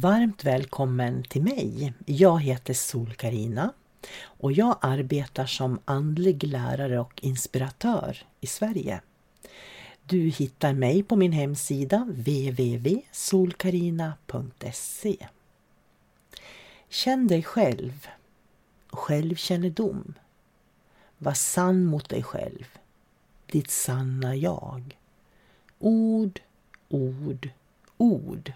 Varmt välkommen till mig. Jag heter sol karina och jag arbetar som andlig lärare och inspiratör i Sverige. Du hittar mig på min hemsida www.solkarina.se. Känn dig själv. Självkännedom. Var sann mot dig själv. Ditt sanna jag. Ord, ord, ord.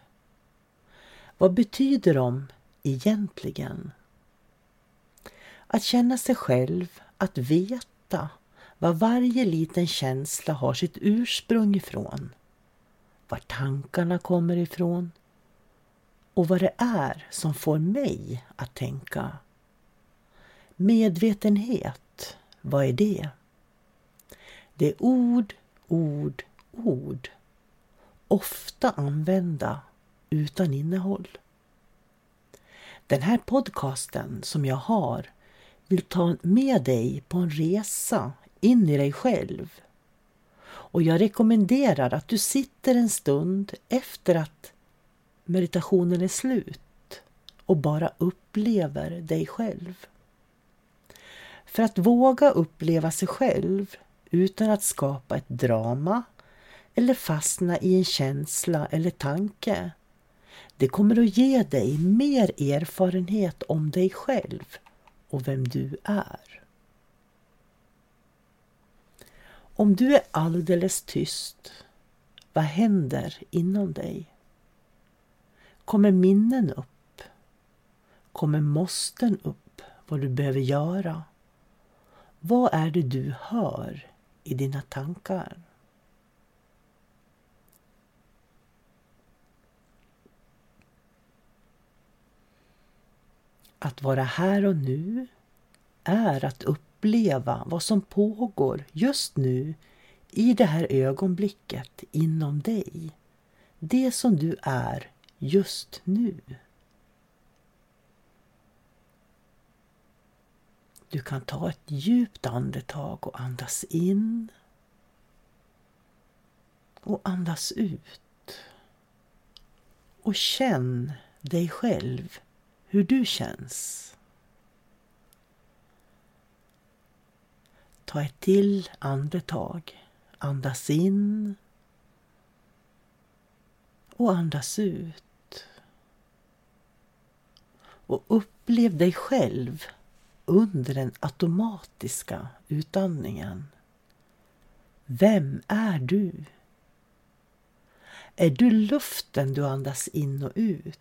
Vad betyder de egentligen? Att känna sig själv, att veta var varje liten känsla har sitt ursprung ifrån. Var tankarna kommer ifrån. Och vad det är som får mig att tänka. Medvetenhet, vad är det? Det är ord, ord, ord. Ofta använda utan innehåll. Den här podcasten som jag har vill ta med dig på en resa in i dig själv. Och jag rekommenderar att du sitter en stund efter att meditationen är slut och bara upplever dig själv. För att våga uppleva sig själv utan att skapa ett drama eller fastna i en känsla eller tanke det kommer att ge dig mer erfarenhet om dig själv och vem du är. Om du är alldeles tyst, vad händer inom dig? Kommer minnen upp? Kommer måsten upp vad du behöver göra? Vad är det du hör i dina tankar? Att vara här och nu är att uppleva vad som pågår just nu i det här ögonblicket inom dig. Det som du är just nu. Du kan ta ett djupt andetag och andas in och andas ut. Och känn dig själv hur du känns. Ta ett till andetag. Andas in och andas ut. Och upplev dig själv under den automatiska utandningen. Vem är du? Är du luften du andas in och ut?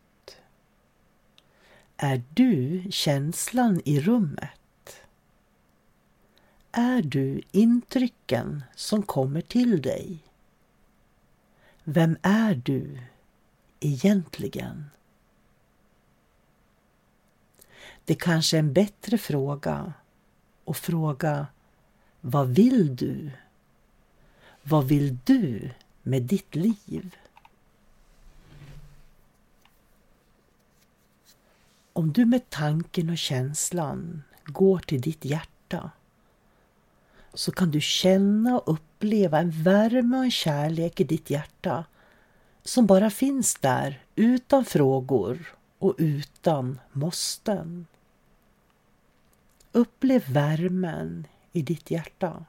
Är du känslan i rummet? Är du intrycken som kommer till dig? Vem är du egentligen? Det kanske är en bättre fråga att fråga Vad vill du? Vad vill du med ditt liv? Om du med tanken och känslan går till ditt hjärta så kan du känna och uppleva en värme och en kärlek i ditt hjärta som bara finns där utan frågor och utan måsten. Upplev värmen i ditt hjärta.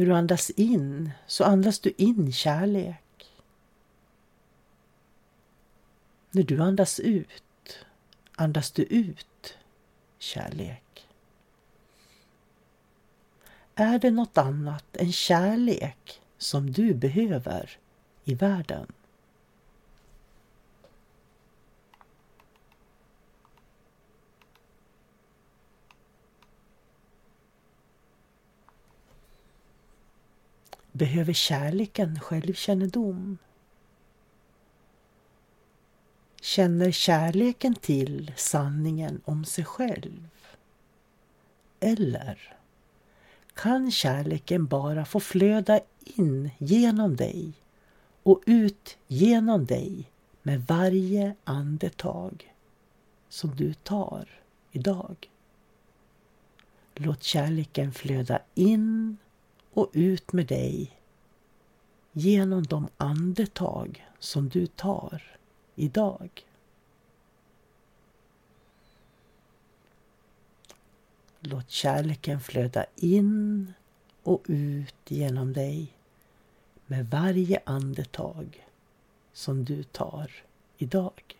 När du andas in så andas du in kärlek. När du andas ut andas du ut kärlek. Är det något annat än kärlek som du behöver i världen? Behöver kärleken självkännedom? Känner kärleken till sanningen om sig själv? Eller kan kärleken bara få flöda in genom dig och ut genom dig med varje andetag som du tar idag? Låt kärleken flöda in och ut med dig genom de andetag som du tar idag. Låt kärleken flöda in och ut genom dig med varje andetag som du tar idag.